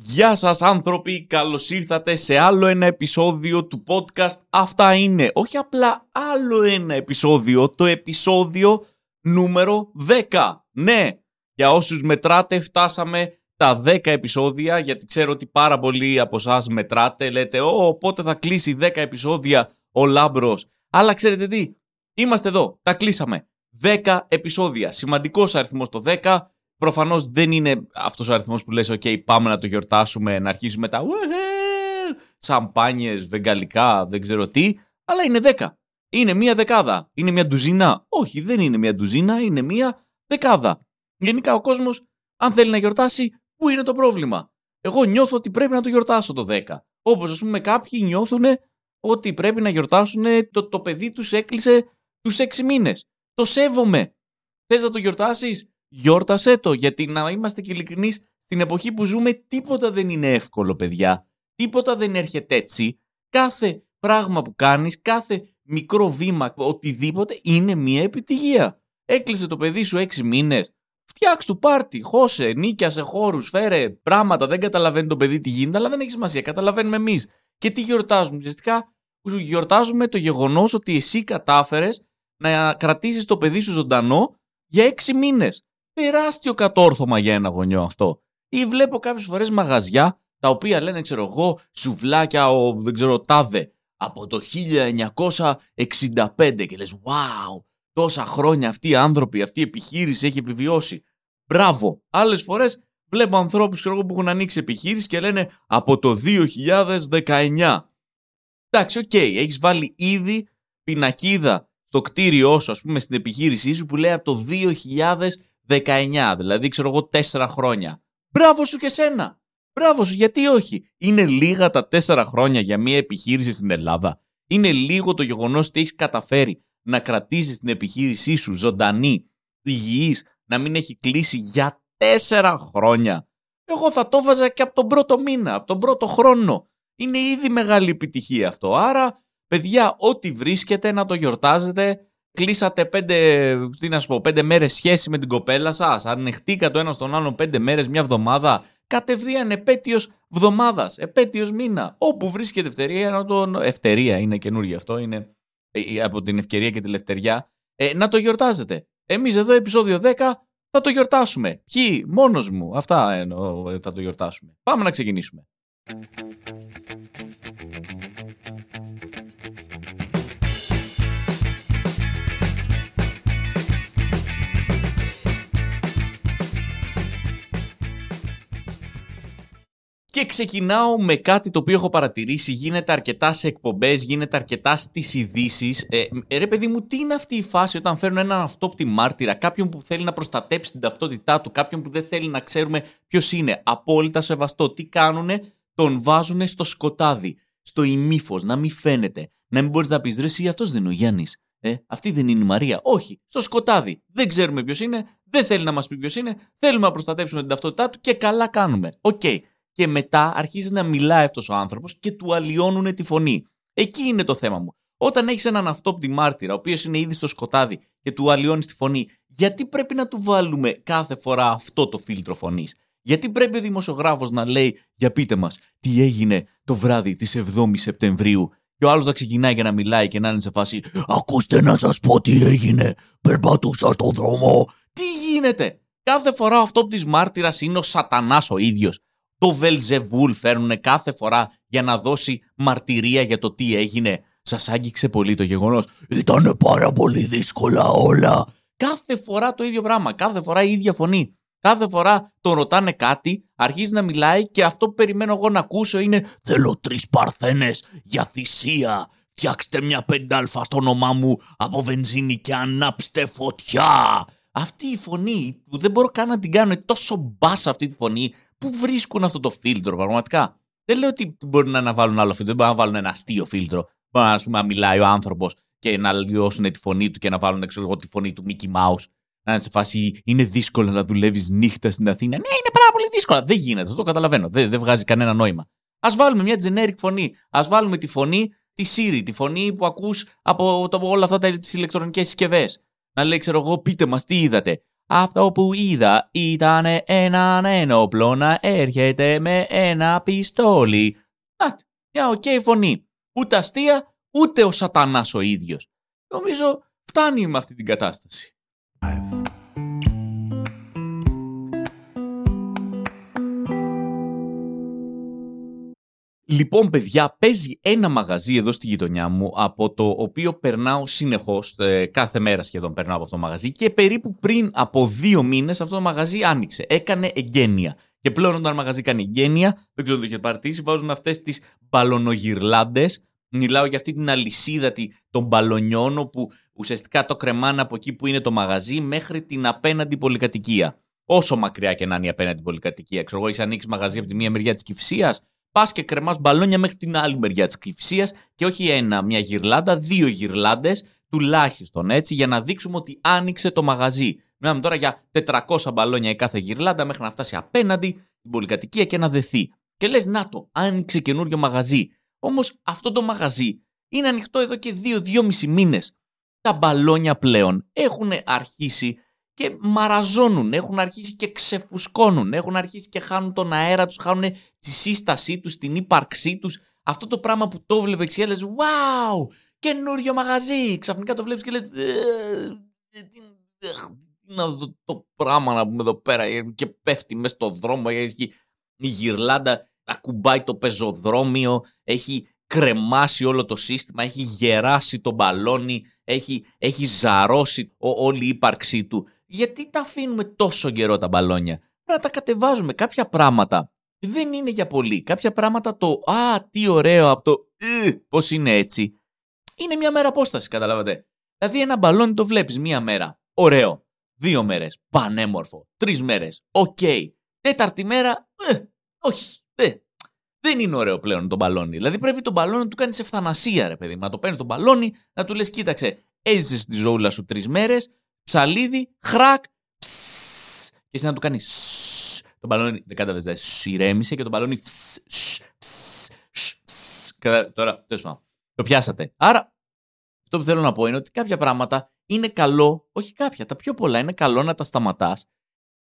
Γεια σας άνθρωποι, καλώς ήρθατε σε άλλο ένα επεισόδιο του podcast. Αυτά είναι, όχι απλά άλλο ένα επεισόδιο, το επεισόδιο νούμερο 10 Ναι, για όσους μετράτε φτάσαμε τα 10 επεισόδια γιατί ξέρω ότι πάρα πολλοί από εσάς μετράτε. Λέτε «Ω, πότε θα κλείσει 10 επεισόδια ο Λάμπρος» Αλλά ξέρετε τι, είμαστε εδώ, τα κλείσαμε. 10 επεισόδια, σημαντικός αριθμός το 10 Προφανώς δεν είναι αυτός ο αριθμός που λες: OK, πάμε να το γιορτάσουμε, να αρχίσουμε τα σαμπάνιες, βεγγαλικά, δεν ξέρω τι. Αλλά είναι 10. Είναι μία δεκάδα. Είναι μία ντουζίνα. Όχι, δεν είναι μία ντουζίνα, είναι μία δεκάδα. Γενικά ο κόσμος, αν θέλει να γιορτάσει, πού είναι το πρόβλημα; Εγώ νιώθω ότι πρέπει να το γιορτάσω το 10. Όπως ας πούμε κάποιοι νιώθουν ότι πρέπει να γιορτάσουν το, το παιδί τους έκλεισε τους 6 μήνες. Το σέβομαι. Θες να το γιορτάσεις, Γιόρτασέ το, γιατί να είμαστε και ειλικρινείς, στην εποχή που ζούμε τίποτα δεν είναι εύκολο, παιδιά. Τίποτα δεν έρχεται έτσι. Κάθε πράγμα που κάνεις, κάθε μικρό βήμα, οτιδήποτε, είναι μια επιτυχία. Έκλεισε το παιδί σου έξι μήνες, Φτιάξ του πάρτι, χώσε, νίκιασε χώρους, φέρε πράγματα. Δεν καταλαβαίνει το παιδί τι γίνεται, αλλά δεν έχει σημασία. Καταλαβαίνουμε εμείς. Και τι γιορτάζουμε. Ουσιαστικά γιορτάζουμε το γεγονός ότι εσύ κατάφερες να κρατήσεις το παιδί σου ζωντανό για έξι μήνες τεράστιο κατόρθωμα για ένα γονιό αυτό. Ή βλέπω κάποιες φορές μαγαζιά τα οποία λένε, ξέρω εγώ, σουβλάκια, ο, δεν ξέρω, τάδε από το 1965 και λες wow, τόσα χρόνια αυτοί οι άνθρωποι, αυτή η επιχείρηση έχει επιβιώσει. Μπράβο. Άλλες φορές βλέπω ανθρώπους ξέρω, που έχουν ανοίξει επιχείρηση και λένε από το 2019. Εντάξει, OK, okay, έχεις βάλει ήδη πινακίδα στο κτίριό σου, ας πούμε, στην επιχείρησή σου που λέει από το 19, δηλαδή ξέρω εγώ 4 χρόνια. Μπράβο σου και σένα. Μπράβο σου, γιατί όχι; Είναι λίγα τα 4 χρόνια για μια επιχείρηση στην Ελλάδα. Είναι λίγο το γεγονός ότι έχεις καταφέρει να κρατήσεις την επιχείρησή σου ζωντανή, υγιής, να μην έχει κλείσει για 4 χρόνια. Εγώ θα το βάζα και από τον πρώτο μήνα, από τον πρώτο χρόνο. Είναι ήδη μεγάλη επιτυχία αυτό. Άρα, παιδιά, ό,τι βρίσκεται να το γιορτάζετε κλείσατε πέντε, τι να σου πω, πέντε μέρες σχέση με την κοπέλα σας, ανεχτήκα το ένας στον άλλον πέντε μέρες, μια εβδομάδα, κατευθείαν επέτειος βδομάδας, επέτειος μήνα, όπου βρίσκεται ευτερία, να το... ευτερία είναι καινούργιο αυτό, είναι ε, ε, από την ευκαιρία και τη λευτεριά, ε, να το γιορτάζετε. Εμείς εδώ επεισόδιο 10 θα το γιορτάσουμε. Ποιοι, μόνος μου, αυτά εννοώ, θα το γιορτάσουμε. Πάμε να ξεκινήσουμε. Και ξεκινάω με κάτι το οποίο έχω παρατηρήσει, γίνεται αρκετά σε εκπομπές, γίνεται αρκετά στις ειδήσεις. Ε, ρε παιδί μου, τι είναι αυτή η φάση όταν φέρνουν έναν αυτόπτη μάρτυρα, κάποιον που θέλει να προστατέψει την ταυτότητά του, κάποιον που δεν θέλει να ξέρουμε ποιος είναι. Απόλυτα σεβαστό. Τι κάνουνε, τον βάζουν στο σκοτάδι, στο ημίφως, να μην φαίνεται. Να μην μπορείς να πεις ρε, αυτός δεν είναι ο Γιάννης. Ε, αυτή δεν είναι η Μαρία. Όχι, στο σκοτάδι. Δεν ξέρουμε ποιος είναι, δεν θέλει να μας πει ποιος είναι, θέλουμε να προστατέψουμε την ταυτότητά του και καλά κάνουμε. Οκ και μετά αρχίζει να μιλάει αυτός ο άνθρωπος και του αλλοιώνουν τη φωνή. Εκεί είναι το θέμα μου. Όταν έχεις έναν αυτόπτη μάρτυρα, ο οποίος είναι ήδη στο σκοτάδι και του αλλοιώνεις τη φωνή, γιατί πρέπει να του βάλουμε κάθε φορά αυτό το φίλτρο φωνής; Γιατί πρέπει ο δημοσιογράφος να λέει για πείτε μας τι έγινε το βράδυ της 7η Σεπτεμβρίου και ο άλλος να ξεκινάει και να μιλάει και να είναι σε φάση Ακούστε να σας πω τι έγινε. Περπατούσα στον δρόμο. Τι γίνεται; Κάθε φορά αυτό τη μάρτυρας είναι ο σατανάς ο ίδιος το Βελζεβούλ φέρνουν κάθε φορά για να δώσει μαρτυρία για το τι έγινε. Σας άγγιξε πολύ το γεγονός. Ήταν πάρα πολύ δύσκολα όλα. Κάθε φορά το ίδιο πράγμα. Κάθε φορά η ίδια φωνή. Κάθε φορά τον ρωτάνε κάτι, αρχίζει να μιλάει και αυτό που περιμένω εγώ να ακούσω είναι Θέλω τρεις παρθένες για θυσία. Φτιάξτε μια πεντάλφα στο όνομά μου από βενζίνη και ανάψτε φωτιά. Αυτή η φωνή που δεν μπορώ καν να την κάνω, είναι τόσο μπάσα αυτή τη φωνή Πού βρίσκουν αυτό το φίλτρο πραγματικά; Δεν λέω ότι μπορεί να αναβάλουν άλλο φίλτρο, δεν μπορεί να βάλουν ένα αστείο φίλτρο. Μπορεί να, πούμε, να μιλάει ο άνθρωπος και να λιώσουν τη φωνή του και να βάλουν ξέρω, τη φωνή του Mickey Mouse. Να είναι σε φάση είναι δύσκολο να δουλεύεις νύχτα στην Αθήνα. Ναι, είναι πάρα πολύ δύσκολο. Δεν γίνεται, αυτό το καταλαβαίνω. Δεν, δεν βγάζει κανένα νόημα. Α βάλουμε μια generic φωνή. Α βάλουμε τη φωνή τη Siri, τη φωνή που ακούς από, από όλα αυτά τις ηλεκτρονικές συσκευές. Να λέει, ξέρω εγώ, πείτε μας τι είδατε. Αυτό που είδα ήταν έναν ένοπλο να έρχεται με ένα πιστόλι. Νάτ, μια οκ φωνή. Ούτε αστεία, ούτε ο σατανάς ο ίδιος. Νομίζω φτάνει με αυτή την κατάσταση. Λοιπόν, παιδιά, παίζει ένα μαγαζί εδώ στη γειτονιά μου, από το οποίο περνάω συνεχώς, ε, κάθε μέρα σχεδόν περνάω από αυτό το μαγαζί και περίπου πριν από δύο μήνες αυτό το μαγαζί άνοιξε. Έκανε εγκαίνια. Και πλέον όταν το μαγαζί κάνει εγκαίνια, δεν ξέρω αν το έχετε παρατηρήσει, βάζουν αυτές τις μπαλονογυρλάντες. Μιλάω για αυτή την αλυσίδα των μπαλονιών, όπου ουσιαστικά το κρεμάνε από εκεί που είναι το μαγαζί μέχρι την απέναντι πολυκατοικία. Όσο μακριά και να είναι η απέναντι πολυκατοικία. Ξέρω εγώ, είσαι ανοίξει μαγαζί από τη μία μεριά της Κυφσία, πας και κρεμάς μπαλόνια μέχρι την άλλη μεριά της Κυφσία και όχι ένα, μια γυρλάντα, δύο γυρλάντες τουλάχιστον έτσι για να δείξουμε ότι άνοιξε το μαγαζί. Μιλάμε τώρα για 400 μπαλόνια η κάθε γυρλάντα μέχρι να φτάσει απέναντι την πολυκατοικία και να δεθεί. Και λες, να το, άνοιξε καινούριο μαγαζί. Όμως αυτό το μαγαζί είναι ανοιχτό εδώ και 2-2,5 μήνες. Τα μπαλόνια πλέον έχουν αρχίσει και μαραζώνουν, έχουν αρχίσει και ξεφουσκώνουν, έχουν αρχίσει και χάνουν τον αέρα τους, χάνουν τη σύστασή τους, την ύπαρξή τους. Αυτό το πράγμα που το βλέπεις και λες «Wow! Καινούριο μαγαζί!» Ξαφνικά το βλέπεις και λες «Ε, ε, «Τι είναι αυτό το πράγμα να πούμε εδώ πέρα» και πέφτει μέσα στο δρόμο, έχει η γυρλάντα ακουμπάει το πεζοδρόμιο, έχει κρεμάσει όλο το σύστημα, έχει γεράσει το μπαλόνι, έχει, έχει ζαρώσει όλη η ύπαρξή του γιατί τα αφήνουμε τόσο καιρό τα μπαλόνια; Πρέπει να τα κατεβάζουμε. Κάποια πράγματα δεν είναι για πολύ. Κάποια πράγματα το «Α, τι ωραίο» από το «Ε, πώς είναι έτσι» είναι μια μέρα απόσταση, καταλάβατε. Δηλαδή ένα μπαλόνι το βλέπεις μία μέρα. Ωραίο. Δύο μέρες. Πανέμορφο. Τρεις μέρες. Οκ. Τέταρτη μέρα. Ε, όχι. Ε, δεν είναι ωραίο πλέον το μπαλόνι. Δηλαδή πρέπει το μπαλόνι να του κάνεις ευθανασία, ρε παιδί. Να το παίρνεις το μπαλόνι, να του λες: Κοίταξε, έζησες τη ζωούλα σου τρεις μέρες, ψαλίδι, χρακ, και εσύ να του κάνει το μπαλόνι δεν κατάλαβε, ηρέμησε και το μπαλόνι τώρα, τέλο πάντων, το πιάσατε. Άρα, αυτό που θέλω να πω είναι ότι κάποια πράγματα είναι καλό, όχι κάποια, τα πιο πολλά είναι καλό να τα σταματά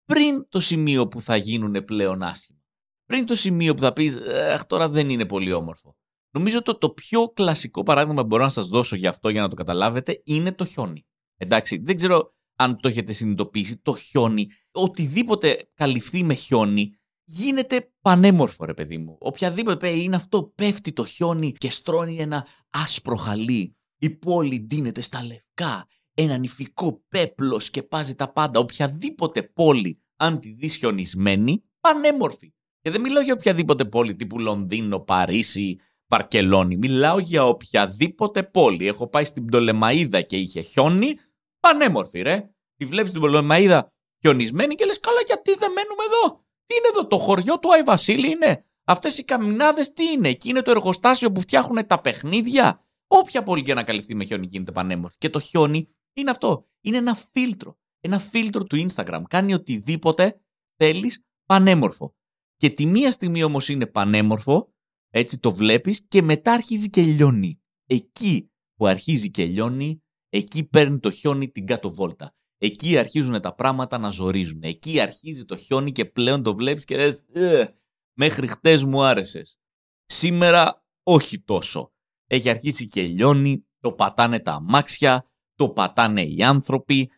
πριν το σημείο που θα γίνουν πλέον άσχημα. Πριν το σημείο που θα πει, Αχ, τώρα δεν είναι πολύ όμορφο. Νομίζω ότι το, το πιο κλασικό παράδειγμα που μπορώ να σα δώσω για αυτό για να το καταλάβετε είναι το χιόνι. Εντάξει, δεν ξέρω αν το έχετε συνειδητοποιήσει, το χιόνι, οτιδήποτε καλυφθεί με χιόνι, γίνεται πανέμορφο ρε παιδί μου. Οποιαδήποτε είναι αυτό, πέφτει το χιόνι και στρώνει ένα άσπρο χαλί. Η πόλη ντύνεται στα λευκά, ένα νηφικό πέπλος σκεπάζει τα πάντα. Οποιαδήποτε πόλη, αν τη δεις χιονισμένη, πανέμορφη. Και δεν μιλάω για οποιαδήποτε πόλη τύπου Λονδίνο, Παρίσι, Παρκελόνη. Μιλάω για οποιαδήποτε πόλη. Έχω πάει στην Πτολεμαίδα και είχε χιόνι, πανέμορφη ρε. Τη βλέπεις την Πτολεμαίδα χιονισμένη και λες: Καλά, γιατί δεν μένουμε εδώ; Τι είναι εδώ, το χωριό του Άι Βασίλη είναι; Αυτές οι καμινάδες τι είναι; Εκεί είναι το εργοστάσιο που φτιάχνουν τα παιχνίδια; Όποια πόλη και να καλυφθεί με χιόνι γίνεται πανέμορφη. Και το χιόνι είναι αυτό. Είναι ένα φίλτρο. Ένα φίλτρο του Instagram. Κάνει οτιδήποτε θέλεις πανέμορφο. Και τη μία στιγμή όμως είναι πανέμορφο έτσι το βλέπεις και μετά αρχίζει και λιώνει. Εκεί που αρχίζει και λιώνει, εκεί παίρνει το χιόνι την κάτω βόλτα. Εκεί αρχίζουν τα πράγματα να ζορίζουν. Εκεί αρχίζει το χιόνι και πλέον το βλέπεις και λες ε, μέχρι χτες μου άρεσες. Σήμερα όχι τόσο. Έχει αρχίσει και λιώνει, το πατάνε τα αμάξια, το πατάνε οι άνθρωποι,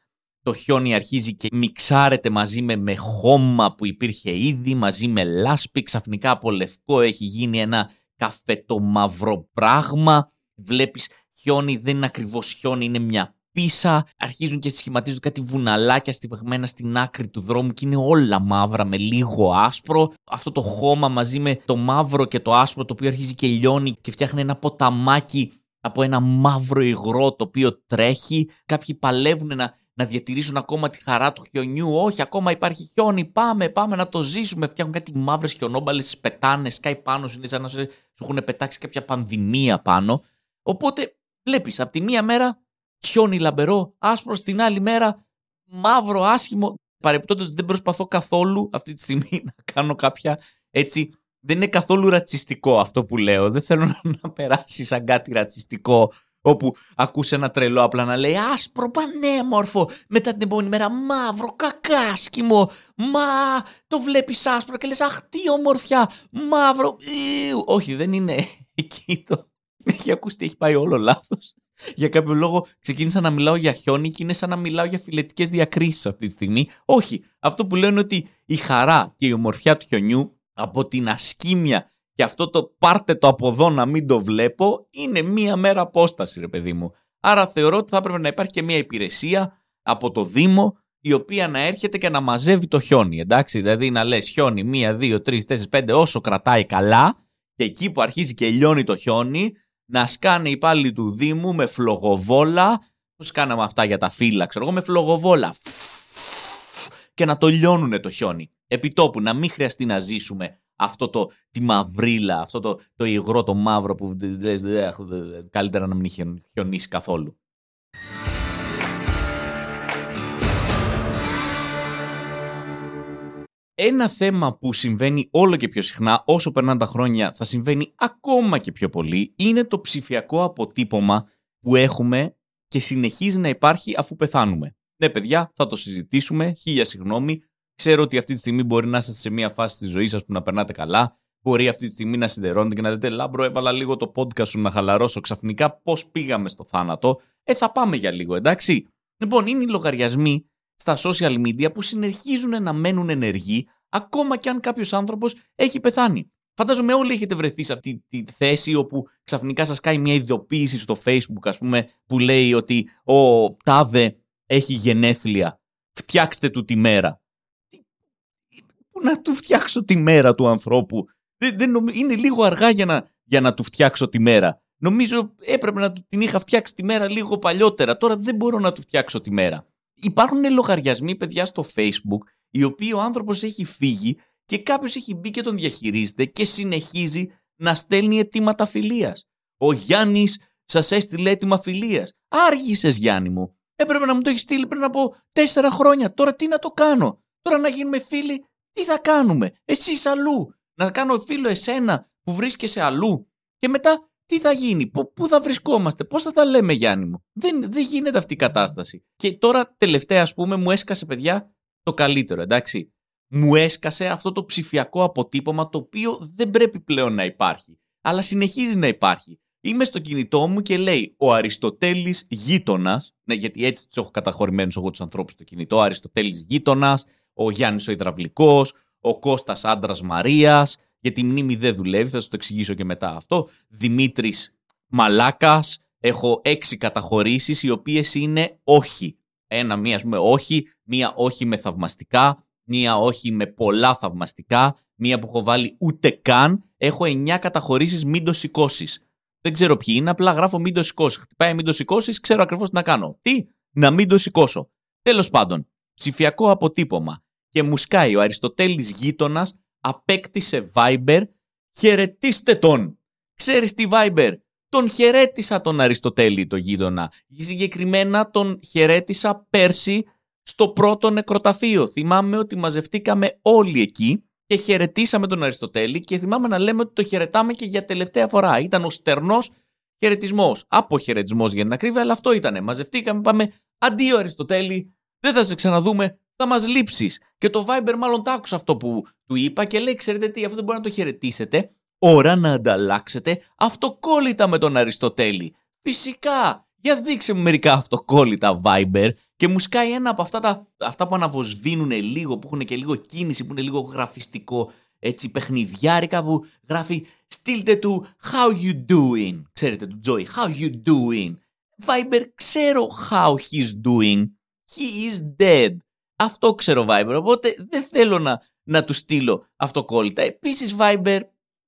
το χιόνι αρχίζει και μιξάρεται μαζί με, με χώμα που υπήρχε ήδη, μαζί με λάσπη, ξαφνικά από λευκό έχει γίνει ένα καφετομαύρο πράγμα, βλέπεις χιόνι, δεν είναι ακριβώς χιόνι, είναι μια πίσα, αρχίζουν και σχηματίζουν κάτι βουναλάκια στιβαγμένα στην άκρη του δρόμου και είναι όλα μαύρα με λίγο άσπρο. Αυτό το χώμα μαζί με το μαύρο και το άσπρο το οποίο αρχίζει και λιώνει και φτιάχνει ένα ποταμάκι από ένα μαύρο υγρό το οποίο τρέχει. Κάποιοι παλεύουν να να διατηρήσουν ακόμα τη χαρά του χιονιού. Όχι, ακόμα υπάρχει χιόνι. Πάμε, πάμε να το ζήσουμε. Φτιάχνουν κάτι μαύρες χιονόμπαλες, πετάνε, σκάει πάνω σου. Είναι σαν να σου έχουν πετάξει κάποια πανδημία πάνω. Οπότε βλέπεις από τη μία μέρα χιόνι λαμπερό, άσπρο, την άλλη μέρα μαύρο, άσχημο. Παρεπιπτόντω δεν προσπαθώ καθόλου αυτή τη στιγμή να κάνω κάποια έτσι. Δεν είναι καθόλου ρατσιστικό αυτό που λέω. Δεν θέλω να, να περάσει σαν κάτι ρατσιστικό Όπου ακούς ένα τρελό απλά να λέει άσπρο, πανέμορφο. Μετά την επόμενη μέρα μαύρο, κακάσκιμο. Μα το βλέπεις άσπρο και λες αχ τι ομορφιά, μαύρο. Ιου. Όχι δεν είναι εκεί το. Έχει ακουστεί, έχει πάει όλο λάθος. Για κάποιο λόγο ξεκίνησα να μιλάω για χιόνι και είναι σαν να μιλάω για φιλετικές διακρίσεις αυτή τη στιγμή. Όχι, αυτό που λέω είναι ότι η χαρά και η ομορφιά του χιονιού από την ασκήμια και αυτό το πάρτε το από εδώ να μην το βλέπω είναι μία μέρα απόσταση ρε παιδί μου. Άρα θεωρώ ότι θα έπρεπε να υπάρχει και μία υπηρεσία από το Δήμο η οποία να έρχεται και να μαζεύει το χιόνι. Εντάξει, δηλαδή να λες χιόνι μία, δύο, τρεις, τέσσερις, πέντε όσο κρατάει καλά και εκεί που αρχίζει και λιώνει το χιόνι να σκάνε οι υπάλληλοι του Δήμου με φλογοβόλα. Πώ κάναμε αυτά για τα φύλλα, ξέρω εγώ, με φλογοβόλα. Και να το λιώνουν το χιόνι. Επιτόπου, να μην χρειαστεί να ζήσουμε αυτό το, τη μαυρίλα, αυτό το, το υγρό, το μαύρο που καλύτερα να μην χιονίσει καθόλου. Ένα θέμα που συμβαίνει όλο και πιο συχνά, όσο περνάνε τα χρόνια θα συμβαίνει ακόμα και πιο πολύ, είναι το ψηφιακό αποτύπωμα που έχουμε και συνεχίζει να υπάρχει αφού πεθάνουμε. Ναι, παιδιά, θα το συζητήσουμε. Χίλια συγγνώμη. Ξέρω ότι αυτή τη στιγμή μπορεί να είστε σε μια φάση της ζωής σας που να περνάτε καλά. Μπορεί αυτή τη στιγμή να σιδερώνετε και να λέτε Λάμπρο, έβαλα λίγο το podcast σου να χαλαρώσω. Ξαφνικά πώς πήγαμε στο θάνατο. Ε, θα πάμε για λίγο, εντάξει. Λοιπόν, είναι οι λογαριασμοί στα social media που συνεχίζουν να μένουν ενεργοί ακόμα και αν κάποιος άνθρωπος έχει πεθάνει. Φαντάζομαι όλοι έχετε βρεθεί σε αυτή τη θέση όπου ξαφνικά σας κάνει μια ειδοποίηση στο facebook ας πούμε που λέει ότι ο τάδε έχει γενέθλια. Φτιάξτε του τη μέρα. Πού να του φτιάξω τη μέρα του ανθρώπου; Δεν, είναι λίγο αργά για να, για να του φτιάξω τη μέρα. Νομίζω έπρεπε να την είχα φτιάξει τη μέρα λίγο παλιότερα. Τώρα δεν μπορώ να του φτιάξω τη μέρα. Υπάρχουν λογαριασμοί, παιδιά, στο Facebook, οι οποίοι ο άνθρωπος έχει φύγει και κάποιος έχει μπει και τον διαχειρίζεται και συνεχίζει να στέλνει αιτήματα φιλίας. Ο Γιάννης σας έστειλε αίτημα φιλίας. Άργησες, Γιάννη μου. Έπρεπε να μου το έχεις στείλει πριν από τέσσερα χρόνια. Τώρα τι να το κάνω; Τώρα να γίνουμε φίλοι, τι θα κάνουμε; Εσύ αλλού. Να κάνω φίλο εσένα που βρίσκεσαι αλλού. Και μετά τι θα γίνει, πού θα βρισκόμαστε, πώς θα τα λέμε Γιάννη μου; Δεν, δεν γίνεται αυτή η κατάσταση. Και τώρα τελευταία ας πούμε μου έσκασε παιδιά το καλύτερο εντάξει. Μου έσκασε αυτό το ψηφιακό αποτύπωμα το οποίο δεν πρέπει πλέον να υπάρχει. Αλλά συνεχίζει να υπάρχει. Είμαι στο κινητό μου και λέει ο Αριστοτέλης γείτονας. Ναι, γιατί έτσι τους έχω καταχωρημένους εγώ τους ανθρώπους στο κινητό. Ο Αριστοτέλης γείτονας, ο Γιάννης ο Ιδραυλικό, ο Κώστας άντρας Μαρίας, γιατί η μνήμη δεν δουλεύει, θα σα το εξηγήσω και μετά αυτό. Δημήτρης Μαλάκας. Έχω έξι καταχωρήσεις οι οποίες είναι όχι. Ένα, μία, ας πούμε, όχι, μία όχι με θαυμαστικά, μία όχι με πολλά θαυμαστικά, μία που έχω βάλει ούτε καν. Έχω εννιά καταχωρήσεις, μην το σηκώσεις. Δεν ξέρω ποιοι είναι, απλά γράφω μην το σηκώσεις. Χτυπάει μην το σηκώσεις, ξέρω ακριβώς τι να κάνω. Τι, να μην το σηκώσω. Τέλος πάντων, ψηφιακό αποτύπωμα. Και μου σκάει ο Αριστοτέλης γείτονας απέκτησε Viber, χαιρετίστε τον. Ξέρεις τι Viber, τον χαιρέτησα τον Αριστοτέλη το γείτονα. Συγκεκριμένα τον χαιρέτησα πέρσι στο πρώτο νεκροταφείο. Θυμάμαι ότι μαζευτήκαμε όλοι εκεί και χαιρετήσαμε τον Αριστοτέλη και θυμάμαι να λέμε ότι το χαιρετάμε και για τελευταία φορά. Ήταν ο στερνός χαιρετισμός. Αποχαιρετισμός για την ακρίβεια, αλλά αυτό ήταν. Μαζευτήκαμε, πάμε αντίο Αριστοτέλη, δεν θα σε ξαναδούμε, θα μας λείψεις. Και το Viber μάλλον το άκουσα αυτό που του είπα και λέει: Ξέρετε τι, αυτό δεν μπορεί να το χαιρετήσετε. Ώρα να ανταλλάξετε αυτοκόλλητα με τον Αριστοτέλη. Φυσικά, για δείξε μου μερικά αυτοκόλλητα Viber και μου σκάει ένα από αυτά, τα, αυτά που αναβοσβήνουν λίγο, που έχουν και λίγο κίνηση, που είναι λίγο γραφιστικό, έτσι παιχνιδιάρικα που γράφει στείλτε του how you doing. Ξέρετε του Joy, how you doing. Viber ξέρω how he's doing. He is dead. Αυτό ξέρω Viber, οπότε δεν θέλω να, να του στείλω αυτοκόλλητα. Επίσης Viber,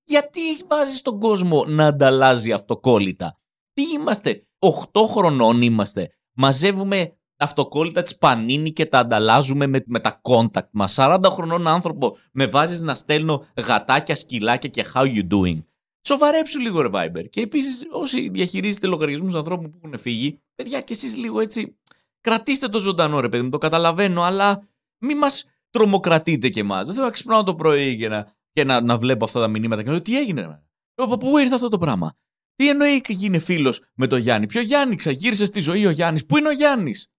γιατί βάζεις τον κόσμο να ανταλλάζει αυτοκόλλητα; Τι είμαστε, 8 χρονών είμαστε, μαζεύουμε αυτοκόλλητα της Πανίνη και τα ανταλλάζουμε με, με τα contact μας. 40 χρονών άνθρωπο με βάζεις να στέλνω γατάκια, σκυλάκια και how you doing. Σοβαρέψου λίγο ρε Viber. Και επίσης όσοι διαχειρίζετε λογαριασμούς ανθρώπων που έχουν φύγει, παιδιά και εσείς λίγο έτσι Κρατήστε το ζωντανό, ρε παιδί μου, το καταλαβαίνω, αλλά μη μας τρομοκρατείτε κι εμάς. Δεν θέλω να ξυπνάω το πρωί και να, και να, να βλέπω αυτά τα μηνύματα και να λέω τι έγινε. Από πού ήρθε αυτό το πράγμα; Τι εννοεί και γίνει φίλος με τον Γιάννη; Ποιο Γιάννη ξαγύρισε στη ζωή ο Γιάννης; Πού είναι ο Γιάννης;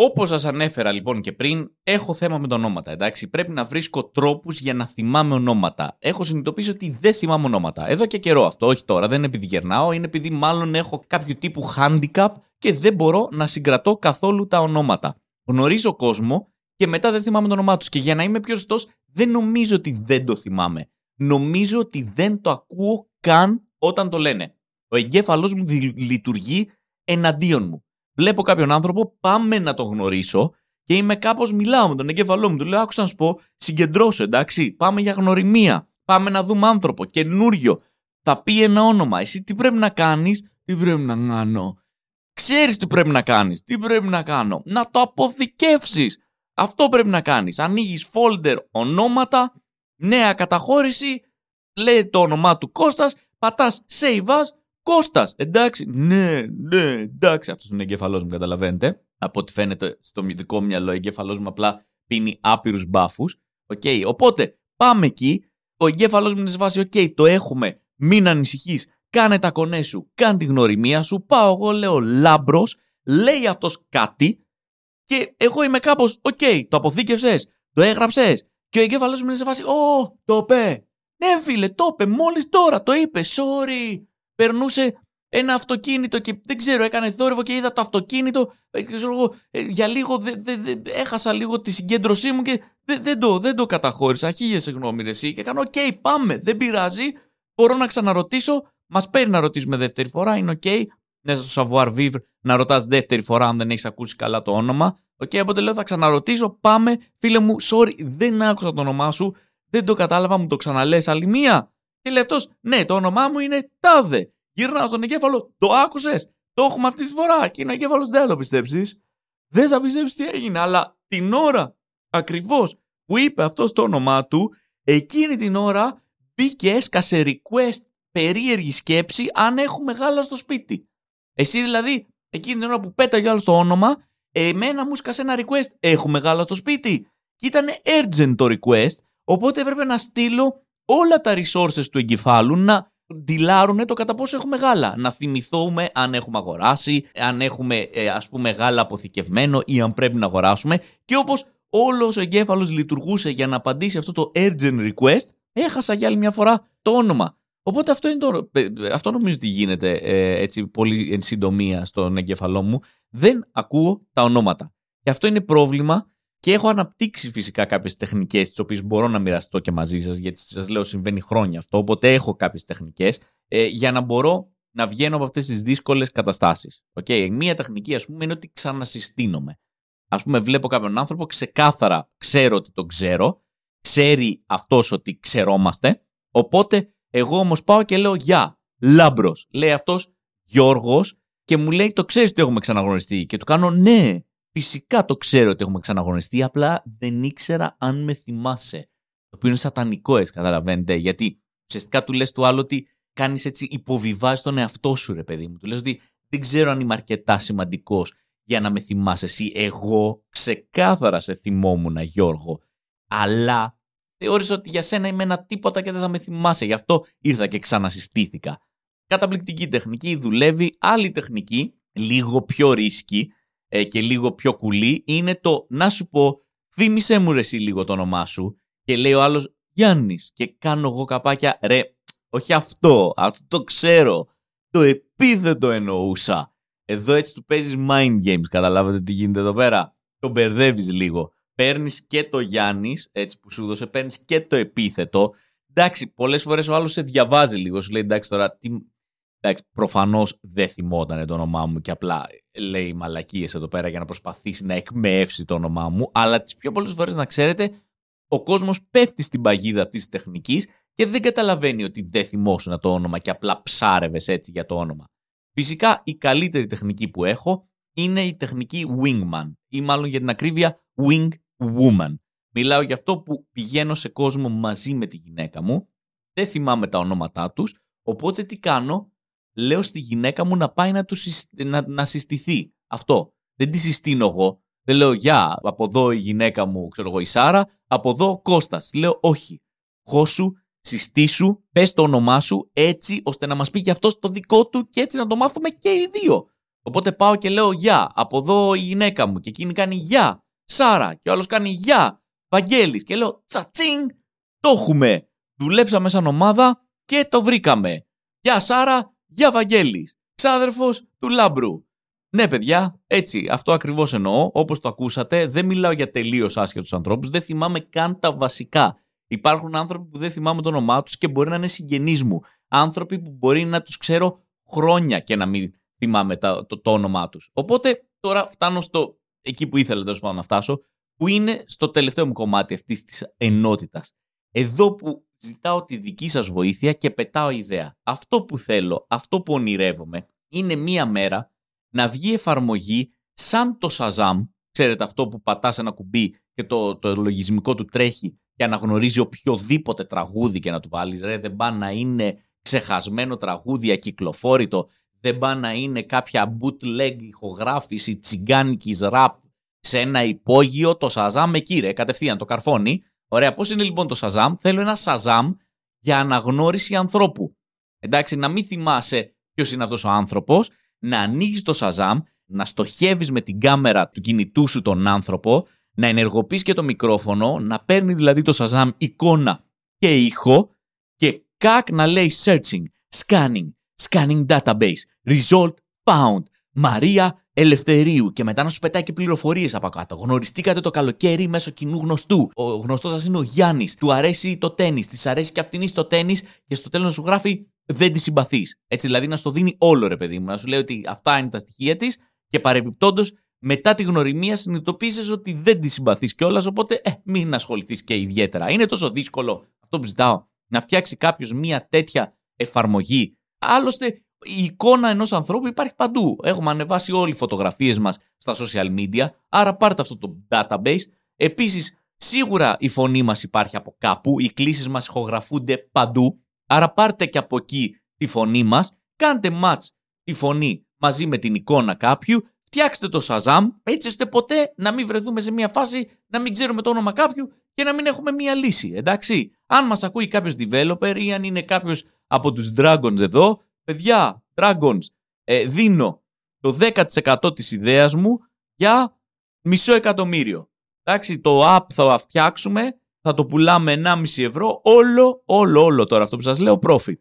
Όπως σας ανέφερα λοιπόν και πριν, έχω θέμα με τα ονόματα. Εντάξει, πρέπει να βρίσκω τρόπους για να θυμάμαι ονόματα. Έχω συνειδητοποιήσει ότι δεν θυμάμαι ονόματα. Εδώ και καιρό αυτό, όχι τώρα, δεν είναι επειδή γερνάω, είναι επειδή μάλλον έχω κάποιο τύπου handicap και δεν μπορώ να συγκρατώ καθόλου τα ονόματα. Γνωρίζω κόσμο και μετά δεν θυμάμαι το όνομά τους. Και για να είμαι πιο σωστό, δεν νομίζω ότι δεν το θυμάμαι. Νομίζω ότι δεν το ακούω καν όταν το λένε. Ο εγκέφαλός μου λειτουργεί εναντίον μου βλέπω κάποιον άνθρωπο, πάμε να τον γνωρίσω και είμαι κάπως μιλάω με τον εγκέφαλό μου. Του λέω: Άκουσα να σου πω, συγκεντρώσω, εντάξει. Πάμε για γνωριμία. Πάμε να δούμε άνθρωπο, καινούριο. Θα πει ένα όνομα. Εσύ τι πρέπει να κάνεις, τι πρέπει να κάνω. Ξέρεις τι πρέπει να κάνεις, τι πρέπει να κάνω. Να το αποθηκεύσεις. Αυτό πρέπει να κάνεις. Ανοίγεις folder ονόματα, νέα καταχώρηση, λέει το όνομά του Κώστας, πατάς save as Κώστας. Εντάξει. Ναι, ναι, εντάξει. Αυτός είναι ο εγκεφαλό μου, καταλαβαίνετε. Από ό,τι φαίνεται στο δικό μυαλό, ο εγκέφαλός μου απλά πίνει άπειρους μπάφους. Okay. Οπότε πάμε εκεί. Ο εγκέφαλός μου είναι σε βάση, OK, το έχουμε. Μην ανησυχείς. Κάνε τα κονέ σου. Κάνε τη γνωριμία σου. Πάω εγώ, λέω λάμπρος. Λέει αυτός κάτι. Και εγώ είμαι κάπως, OK, το αποθήκευσες. Το έγραψες. Και ο εγκέφαλός μου είναι σε βάση, Ω, το είπε. Ναι, φίλε, το είπε. Μόλις τώρα το είπες. Sorry περνούσε ένα αυτοκίνητο και δεν ξέρω, έκανε θόρυβο και είδα το αυτοκίνητο. Ε, ε, για λίγο δε, δε, δε, έχασα λίγο τη συγκέντρωσή μου και δεν, το, δεν το καταχώρησα. Χίλια συγγνώμη, ρε, εσύ. Και κάνω, οκ, πάμε, δεν πειράζει. Μπορώ να ξαναρωτήσω. Μας παίρνει να ρωτήσουμε δεύτερη φορά, είναι OK. Okay. Μέσα στο savoir vivre να ρωτάς δεύτερη φορά αν δεν έχεις ακούσει καλά το όνομα. OK, okay, οπότε λέω θα ξαναρωτήσω. Πάμε, φίλε μου, sorry, δεν άκουσα το όνομά σου. Δεν το κατάλαβα, μου το ξαναλές άλλη μία. Και λέει αυτός, ναι, το όνομά μου είναι Τάδε. Γυρνάω στον εγκέφαλο, το άκουσες; Το έχουμε αυτή τη φορά. Και είναι ο εγκέφαλος, δεν θα το πιστέψεις. Δεν θα πιστέψεις τι έγινε. Αλλά την ώρα ακριβώς που είπε αυτός το όνομά του, εκείνη την ώρα μπήκε, έσκασε request περίεργη σκέψη αν έχουμε γάλα στο σπίτι. Εσύ δηλαδή, εκείνη την ώρα που πέταγε άλλος το όνομα, εμένα μου σκάσε ένα request. Έχουμε γάλα στο σπίτι. Και ήταν urgent το request, οπότε έπρεπε να στείλω όλα τα resources του εγκεφάλου να ντυλάρουν το κατά πόσο έχουμε γάλα. Να θυμηθούμε αν έχουμε αγοράσει, αν έχουμε ε, ας πούμε γάλα αποθηκευμένο ή αν πρέπει να αγοράσουμε. Και όπως όλος ο εγκέφαλος λειτουργούσε για να απαντήσει αυτό το urgent request, έχασα για άλλη μια φορά το όνομα. Οπότε αυτό, είναι το, ε, αυτό νομίζω ότι γίνεται ε, έτσι πολύ εν συντομία στον εγκέφαλό μου. Δεν ακούω τα ονόματα. Και αυτό είναι πρόβλημα και έχω αναπτύξει φυσικά κάποιες τεχνικές, τις οποίες μπορώ να μοιραστώ και μαζί σας, γιατί σας λέω συμβαίνει χρόνια αυτό. Οπότε έχω κάποιες τεχνικές ε, για να μπορώ να βγαίνω από αυτές τις δύσκολες καταστάσεις. Okay. Μία τεχνική, ας πούμε, είναι ότι ξανασυστήνομαι. Α πούμε, βλέπω κάποιον άνθρωπο, ξεκάθαρα ξέρω ότι τον ξέρω, ξέρει αυτός ότι ξερόμαστε. Οπότε, εγώ όμως πάω και λέω Γεια, λάμπρος. Λέει αυτός Γιώργος και μου λέει Το ξέρεις ότι έχουμε ξαναγνωριστεί. Και του κάνω Ναι, Φυσικά το ξέρω ότι έχουμε ξαναγωνιστεί, απλά δεν ήξερα αν με θυμάσαι. Το οποίο είναι σατανικό, έτσι καταλαβαίνετε. Γιατί ουσιαστικά του λες του άλλου ότι κάνεις έτσι, υποβιβάζεις τον εαυτό σου, ρε παιδί μου. Του λες ότι δεν ξέρω αν είμαι αρκετά σημαντικός για να με θυμάσαι εσύ. Εγώ ξεκάθαρα σε θυμόμουν, Γιώργο. Αλλά θεώρησα ότι για σένα είμαι ένα τίποτα και δεν θα με θυμάσαι. Γι' αυτό ήρθα και ξανασυστήθηκα. Καταπληκτική τεχνική, δουλεύει. Άλλη τεχνική, λίγο πιο ρίσκη, ε, και λίγο πιο κουλή είναι το να σου πω θύμισέ μου ρε εσύ λίγο το όνομά σου και λέει ο άλλος Γιάννης και κάνω εγώ καπάκια ρε όχι αυτό, αυτό το ξέρω το επίθετο εννοούσα εδώ έτσι του παίζεις mind games καταλάβατε τι γίνεται εδώ πέρα το μπερδεύεις λίγο παίρνεις και το Γιάννης, έτσι που σου δώσε, παίρνεις και το επίθετο. Εντάξει, πολλές φορές ο άλλος σε διαβάζει λίγο. Σου λέει εντάξει τώρα, τι, Εντάξει, προφανώς δεν θυμόταν το όνομά μου και απλά λέει μαλακίες εδώ πέρα για να προσπαθήσει να εκμεύσει το όνομά μου. Αλλά τις πιο πολλές φορές να ξέρετε, ο κόσμος πέφτει στην παγίδα αυτής της τεχνικής και δεν καταλαβαίνει ότι δεν θυμόσουν το όνομα και απλά ψάρευες έτσι για το όνομα. Φυσικά η καλύτερη τεχνική που έχω είναι η τεχνική wingman ή μάλλον για την ακρίβεια wing woman. Μιλάω για αυτό που πηγαίνω σε κόσμο μαζί με τη γυναίκα μου, δεν θυμάμαι τα ονόματά τους, οπότε τι κάνω, λέω στη γυναίκα μου να πάει να, του, να, να συστηθεί. Αυτό. Δεν τη συστήνω εγώ. Δεν λέω γεια, από εδώ η γυναίκα μου, ξέρω εγώ, η Σάρα, από εδώ ο Κώστας. Λέω όχι. Χώσου, συστήσου, πες το όνομά σου έτσι ώστε να μας πει και αυτός το δικό του και έτσι να το μάθουμε και οι δύο. Οπότε πάω και λέω γεια, από εδώ η γυναίκα μου και εκείνη κάνει γεια, Σάρα και ο άλλος κάνει γεια, Βαγγέλης και λέω τσατσίνγκ, το έχουμε. Δουλέψαμε σαν ομάδα και το βρήκαμε. Γεια Σάρα, γεια Βαγγέλης, ξάδερφος του Λάμπρου. Ναι, παιδιά, έτσι, αυτό ακριβώς εννοώ. Όπως το ακούσατε, δεν μιλάω για τελείως άσχετους ανθρώπους, δεν θυμάμαι καν τα βασικά. Υπάρχουν άνθρωποι που δεν θυμάμαι το όνομά τους και μπορεί να είναι συγγενείς μου. Άνθρωποι που μπορεί να τους ξέρω χρόνια και να μην θυμάμαι το, το, όνομά τους. Οπότε τώρα φτάνω στο εκεί που ήθελα τέλος πάντων να φτάσω, που είναι στο τελευταίο μου κομμάτι αυτής της ενότητας. Εδώ που ζητάω τη δική σας βοήθεια και πετάω ιδέα. Αυτό που θέλω, αυτό που ονειρεύομαι, είναι μία μέρα να βγει εφαρμογή σαν το Shazam, ξέρετε αυτό που πατάς ένα κουμπί και το, το λογισμικό του τρέχει και αναγνωρίζει οποιοδήποτε τραγούδι και να του βάλεις, ρε δεν πά να είναι ξεχασμένο τραγούδι ακυκλοφόρητο, δεν πά να είναι κάποια bootleg ηχογράφηση τσιγκάνικης ραπ σε ένα υπόγειο, το Shazam εκεί ρε, κατευθείαν το καρφώνει. Ωραία, πώς είναι λοιπόν το Shazam, θέλω ένα Shazam για αναγνώριση ανθρώπου. Εντάξει, να μην θυμάσαι ποιος είναι αυτός ο άνθρωπος, να ανοίγεις το Shazam, να στοχεύεις με την κάμερα του κινητού σου τον άνθρωπο, να ενεργοποιείς και το μικρόφωνο, να παίρνει δηλαδή το Shazam εικόνα και ήχο και κάκ να λέει searching, scanning, scanning database, result found, Μαρία Ελευθερίου και μετά να σου πετάει και πληροφορίες από κάτω. Γνωριστήκατε το καλοκαίρι μέσω κοινού γνωστού. Ο γνωστός σας είναι ο Γιάννης. Του αρέσει το τέννη. Της αρέσει και αυτήν το τέννη και στο τέλος να σου γράφει δεν τη συμπαθείς. Έτσι δηλαδή να στο δίνει όλο ρε παιδί μου. Να σου λέει ότι αυτά είναι τα στοιχεία της και παρεμπιπτόντως μετά τη γνωριμία συνειδητοποίησες ότι δεν τη συμπαθείς κιόλας. Οπότε ε, μην ασχοληθείς και ιδιαίτερα. Είναι τόσο δύσκολο αυτό που ζητάω να φτιάξει κάποιος μια τέτοια εφαρμογή. Άλλωστε, η εικόνα ενός ανθρώπου υπάρχει παντού. Έχουμε ανεβάσει όλοι οι φωτογραφίες μας στα social media, άρα πάρτε αυτό το database. Επίσης, σίγουρα η φωνή μας υπάρχει από κάπου, οι κλήσεις μας ηχογραφούνται παντού. Άρα πάρτε και από εκεί τη φωνή μας, κάντε match τη φωνή μαζί με την εικόνα κάποιου, φτιάξτε το Shazam έτσι ώστε ποτέ να μην βρεθούμε σε μια φάση να μην ξέρουμε το όνομα κάποιου και να μην έχουμε μια λύση, εντάξει. Αν μας ακούει κάποιος developer ή αν είναι κάποιος από τους Dragons εδώ, παιδιά, Dragons, ε, δίνω το 10% της ιδέας μου για μισό εκατομμύριο. Εντάξει, το app θα φτιάξουμε θα το πουλάμε 1,5 ευρώ όλο, όλο, όλο τώρα αυτό που σας λέω profit.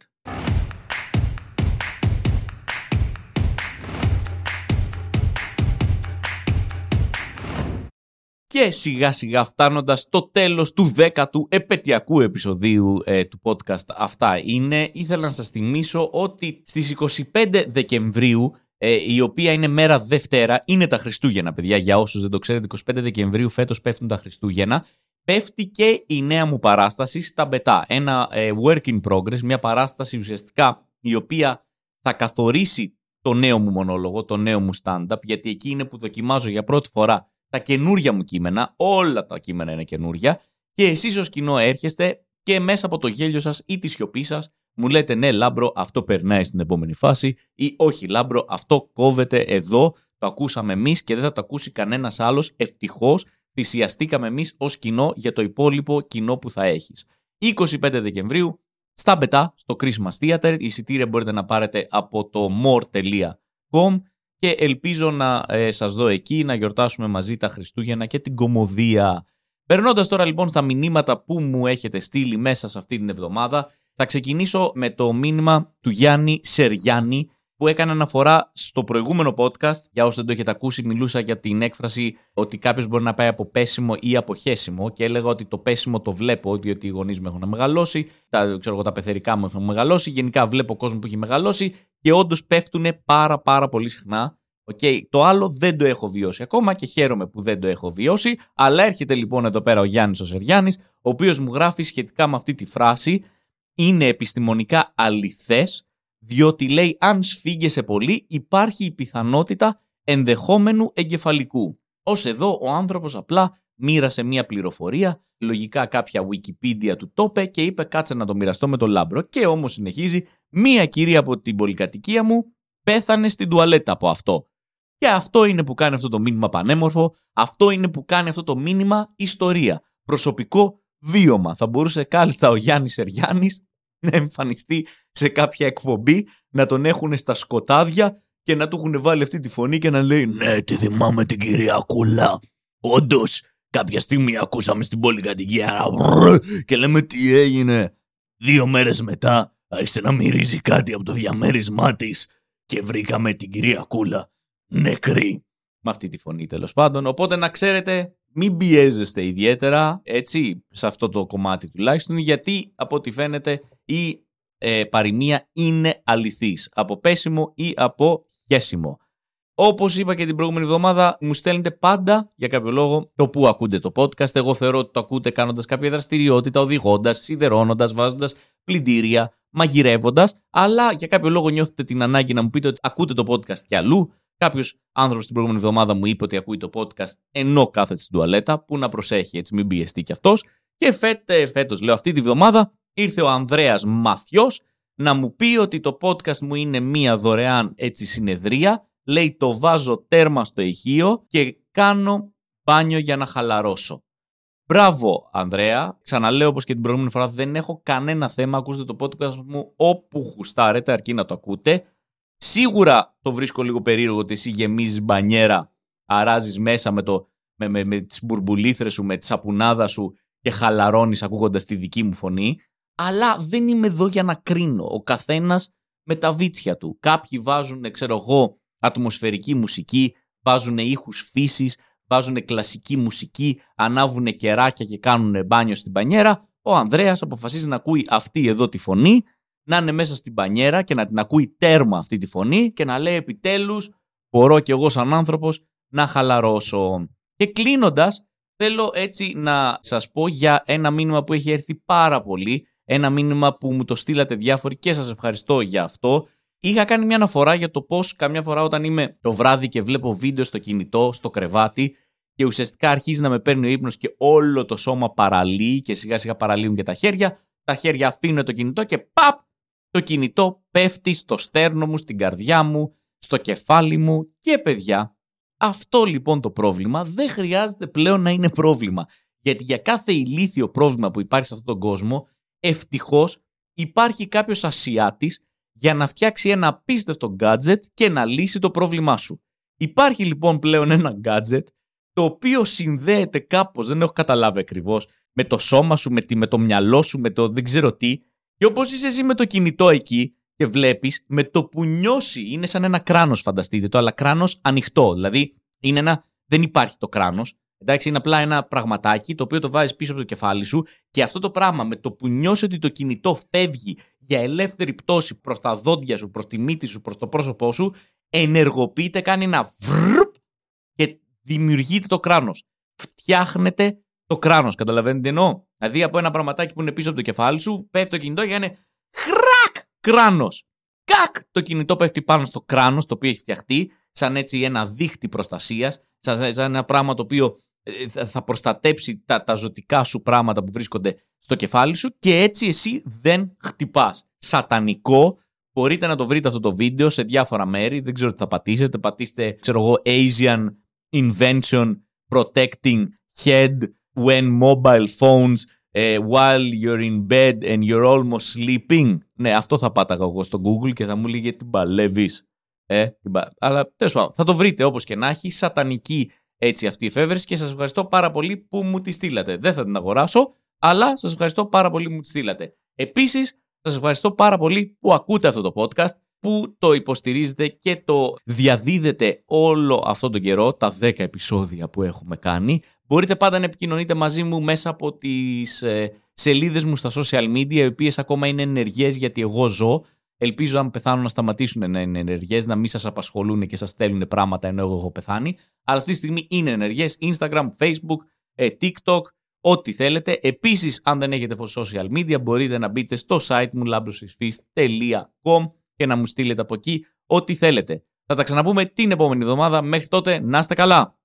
Και σιγά σιγά φτάνοντας στο τέλος του 10ου επαιτειακού επεισοδίου ε, του podcast αυτά είναι, ήθελα να σας θυμίσω ότι στις 25 Δεκεμβρίου ε, η οποία είναι μέρα Δευτέρα, είναι τα Χριστούγεννα, παιδιά. Για όσους δεν το ξέρετε, 25 Δεκεμβρίου φέτος πέφτουν τα Χριστούγεννα πέφτει και η νέα μου παράσταση στα Μπετά. Ένα ε, work in progress, μια παράσταση ουσιαστικά η οποία θα καθορίσει το νέο μου μονόλογο, το νέο μου stand-up, γιατί εκεί είναι που δοκιμάζω για πρώτη φορά τα καινούρια μου κείμενα, όλα τα κείμενα είναι καινούρια και εσείς ως κοινό έρχεστε και μέσα από το γέλιο σας ή τη σιωπή σας μου λέτε ναι Λάμπρο αυτό περνάει στην επόμενη φάση ή όχι Λάμπρο αυτό κόβεται εδώ, το ακούσαμε εμείς και δεν θα το ακούσει κανένας άλλος ευτυχώς θυσιαστήκαμε εμείς ως κοινό για το υπόλοιπο κοινό που θα έχεις. 25 Δεκεμβρίου, στα Μπετά, στο Christmas Theater. Εισιτήρια μπορείτε να πάρετε από το more.com και ελπίζω να ε, σας δω εκεί, να γιορτάσουμε μαζί τα Χριστούγεννα και την κωμωδία. Περνώντας τώρα λοιπόν στα μηνύματα που μου έχετε στείλει μέσα σε αυτή την εβδομάδα, θα ξεκινήσω με το μήνυμα του Γιάννη Σεριάννη, που έκανε αναφορά στο προηγούμενο podcast. Για όσοι δεν το έχετε ακούσει, μιλούσα για την έκφραση ότι κάποιος μπορεί να πάει από πέσιμο ή από χέσιμο και έλεγα ότι το πέσιμο το βλέπω, διότι οι γονείς μου έχουν μεγαλώσει, τα, ξέρω, τα πεθερικά μου έχουν μεγαλώσει. Γενικά βλέπω κόσμο που έχει μεγαλώσει και όντως πέφτουν πάρα πάρα πολύ συχνά. Okay. Το άλλο δεν το έχω βιώσει ακόμα και χαίρομαι που δεν το έχω βιώσει. Αλλά έρχεται λοιπόν εδώ πέρα ο Γιάννης ο Σεριάννη, ο οποίος μου γράφει σχετικά με αυτή τη φράση. Είναι επιστημονικά αληθές διότι λέει αν σφίγγεσαι πολύ υπάρχει η πιθανότητα ενδεχόμενου εγκεφαλικού. Ως εδώ ο άνθρωπος απλά μοίρασε μία πληροφορία, λογικά κάποια Wikipedia του το είπε και είπε κάτσε να το μοιραστώ με τον Λάμπρο και όμως συνεχίζει μία κυρία από την πολυκατοικία μου πέθανε στην τουαλέτα από αυτό. Και αυτό είναι που κάνει αυτό το μήνυμα πανέμορφο, αυτό είναι που κάνει αυτό το μήνυμα ιστορία. Προσωπικό βίωμα. Θα μπορούσε κάλλιστα ο Γιάννης Εριάννης να εμφανιστεί σε κάποια εκπομπή, να τον έχουν στα σκοτάδια και να του έχουν βάλει αυτή τη φωνή και να λέει «Ναι, τη θυμάμαι την κυρία Κούλα. Όντως, κάποια στιγμή ακούσαμε στην πολυκατοικία και λέμε τι έγινε; Δύο μέρες μετά άρχισε να μυρίζει κάτι από το διαμέρισμά της και βρήκαμε την κυρία Κούλα νεκρή. Με αυτή τη φωνή τέλος πάντων. Οπότε να ξέρετε, μην πιέζεστε ιδιαίτερα, έτσι, σε αυτό το κομμάτι τουλάχιστον, γιατί από ό,τι φαίνεται η ε, παροιμία είναι αληθής. Από πέσιμο ή από χέσιμο. Όπως είπα και την προηγούμενη εβδομάδα, μου στέλνετε πάντα για κάποιο λόγο το που ακούτε το podcast. Εγώ θεωρώ ότι το ακούτε κάνοντας κάποια δραστηριότητα, οδηγώντας, σιδερώνοντα, βάζοντας πλυντήρια, μαγειρεύοντας. Αλλά για κάποιο λόγο νιώθετε την ανάγκη να μου πείτε ότι ακούτε το podcast κι αλλού. Κάποιος άνθρωπος την προηγούμενη εβδομάδα μου είπε ότι ακούει το podcast ενώ κάθεται στην τουαλέτα, που να προσέχει έτσι, μην πιεστεί κι αυτός. Και φέτος, λέω, αυτή τη βδομάδα ήρθε ο Ανδρέας Μαθιός να μου πει ότι το podcast μου είναι μία δωρεάν έτσι συνεδρία. Λέει το βάζω τέρμα στο ηχείο και κάνω μπάνιο για να χαλαρώσω. Μπράβο, Ανδρέα. Ξαναλέω όπως και την προηγούμενη φορά, δεν έχω κανένα θέμα. Ακούστε το podcast μου όπου χουστάρετε, αρκεί να το ακούτε. Σίγουρα το βρίσκω λίγο περίεργο ότι εσύ γεμίζεις μπανιέρα, αράζεις μέσα με, το, με, με, με τις μπουρμπουλήθρες σου, με τη σαπουνάδα σου και χαλαρώνεις ακούγοντας τη δική μου φωνή. Αλλά δεν είμαι εδώ για να κρίνω. Ο καθένας με τα βίτσια του. Κάποιοι βάζουν, ξέρω εγώ, ατμοσφαιρική μουσική, βάζουν ήχους φύσης, βάζουν κλασική μουσική, ανάβουν κεράκια και κάνουν μπάνιο στην πανιέρα. Ο Ανδρέας αποφασίζει να ακούει αυτή εδώ τη φωνή να είναι μέσα στην πανιέρα και να την ακούει τέρμα αυτή τη φωνή και να λέει επιτέλους μπορώ κι εγώ σαν άνθρωπος να χαλαρώσω. Και κλείνοντας, θέλω έτσι να σας πω για ένα μήνυμα που έχει έρθει πάρα πολύ, ένα μήνυμα που μου το στείλατε διάφοροι και σας ευχαριστώ για αυτό. Είχα κάνει μια αναφορά για το πώς καμιά φορά όταν είμαι το βράδυ και βλέπω βίντεο στο κινητό, στο κρεβάτι και ουσιαστικά αρχίζει να με παίρνει ο ύπνος και όλο το σώμα παραλύει και σιγά σιγά παραλύουν και τα χέρια, τα χέρια αφήνουν το κινητό και παπ το κινητό πέφτει στο στέρνο μου, στην καρδιά μου, στο κεφάλι μου και παιδιά. Αυτό λοιπόν το πρόβλημα δεν χρειάζεται πλέον να είναι πρόβλημα. Γιατί για κάθε ηλίθιο πρόβλημα που υπάρχει σε αυτόν τον κόσμο, ευτυχώς υπάρχει κάποιος Ασιάτης για να φτιάξει ένα απίστευτο gadget και να λύσει το πρόβλημά σου. Υπάρχει λοιπόν πλέον ένα gadget το οποίο συνδέεται κάπως, δεν έχω καταλάβει ακριβώς, με το σώμα σου, με, με το μυαλό σου, με το δεν ξέρω τι και όπως είσαι εσύ με το κινητό εκεί και βλέπεις, με το που νιώσει, είναι σαν ένα κράνος, φανταστείτε το, αλλά κράνος ανοιχτό. Δηλαδή, είναι ένα, δεν υπάρχει το κράνος. Εντάξει, είναι απλά ένα πραγματάκι το οποίο το βάζεις πίσω από το κεφάλι σου και αυτό το πράγμα με το που νιώσει ότι το κινητό φεύγει για ελεύθερη πτώση προς τα δόντια σου, προς τη μύτη σου, προς το πρόσωπό σου, ενεργοποιείται, κάνει ένα βρρρπ και δημιουργείται το κράνος. Φτιάχνεται το κράνος. Καταλαβαίνετε τι εννοώ. Δηλαδή από ένα πραγματάκι που είναι πίσω από το κεφάλι σου, πέφτει το κινητό και είναι χρακ κράνος. Κακ! Το κινητό πέφτει πάνω στο κράνος το οποίο έχει φτιαχτεί, σαν έτσι ένα δίχτυ προστασίας, σαν, ένα πράγμα το οποίο ε, θα προστατέψει τα, τα ζωτικά σου πράγματα που βρίσκονται στο κεφάλι σου και έτσι εσύ δεν χτυπάς. Σατανικό. Μπορείτε να το βρείτε αυτό το βίντεο σε διάφορα μέρη. Δεν ξέρω τι θα πατήσετε. Πατήστε, ξέρω εγώ, Asian Invention Protecting Head when mobile phones uh, while you're in bed and you're almost sleeping. Ναι, αυτό θα πάταγα εγώ στο Google και θα μου λέγε την παλεύεις. Ε, Αλλά τέλος πάντων, θα το βρείτε όπως και να έχει. Σατανική έτσι αυτή η εφεύρεση και σας ευχαριστώ πάρα πολύ που μου τη στείλατε. Δεν θα την αγοράσω, αλλά σας ευχαριστώ πάρα πολύ που μου τη στείλατε. Επίσης, σας ευχαριστώ πάρα πολύ που ακούτε αυτό το podcast που το υποστηρίζετε και το διαδίδετε όλο αυτόν τον καιρό, τα 10 επεισόδια που έχουμε κάνει. Μπορείτε πάντα να επικοινωνείτε μαζί μου μέσα από τις ε, σελίδες μου στα social media, οι οποίες ακόμα είναι ενεργές γιατί εγώ ζω. Ελπίζω αν πεθάνω να σταματήσουν να είναι ενεργές, να μην σας απασχολούν και σας στέλνουν πράγματα ενώ εγώ έχω πεθάνει. Αλλά αυτή τη στιγμή είναι ενεργές, Instagram, Facebook, ε, TikTok, ό,τι θέλετε. Επίσης, αν δεν έχετε social media, μπορείτε να μπείτε στο site μου labrosisfist.com και να μου στείλετε από εκεί ό,τι θέλετε. Θα τα ξαναπούμε την επόμενη εβδομάδα. Μέχρι τότε να είστε καλά.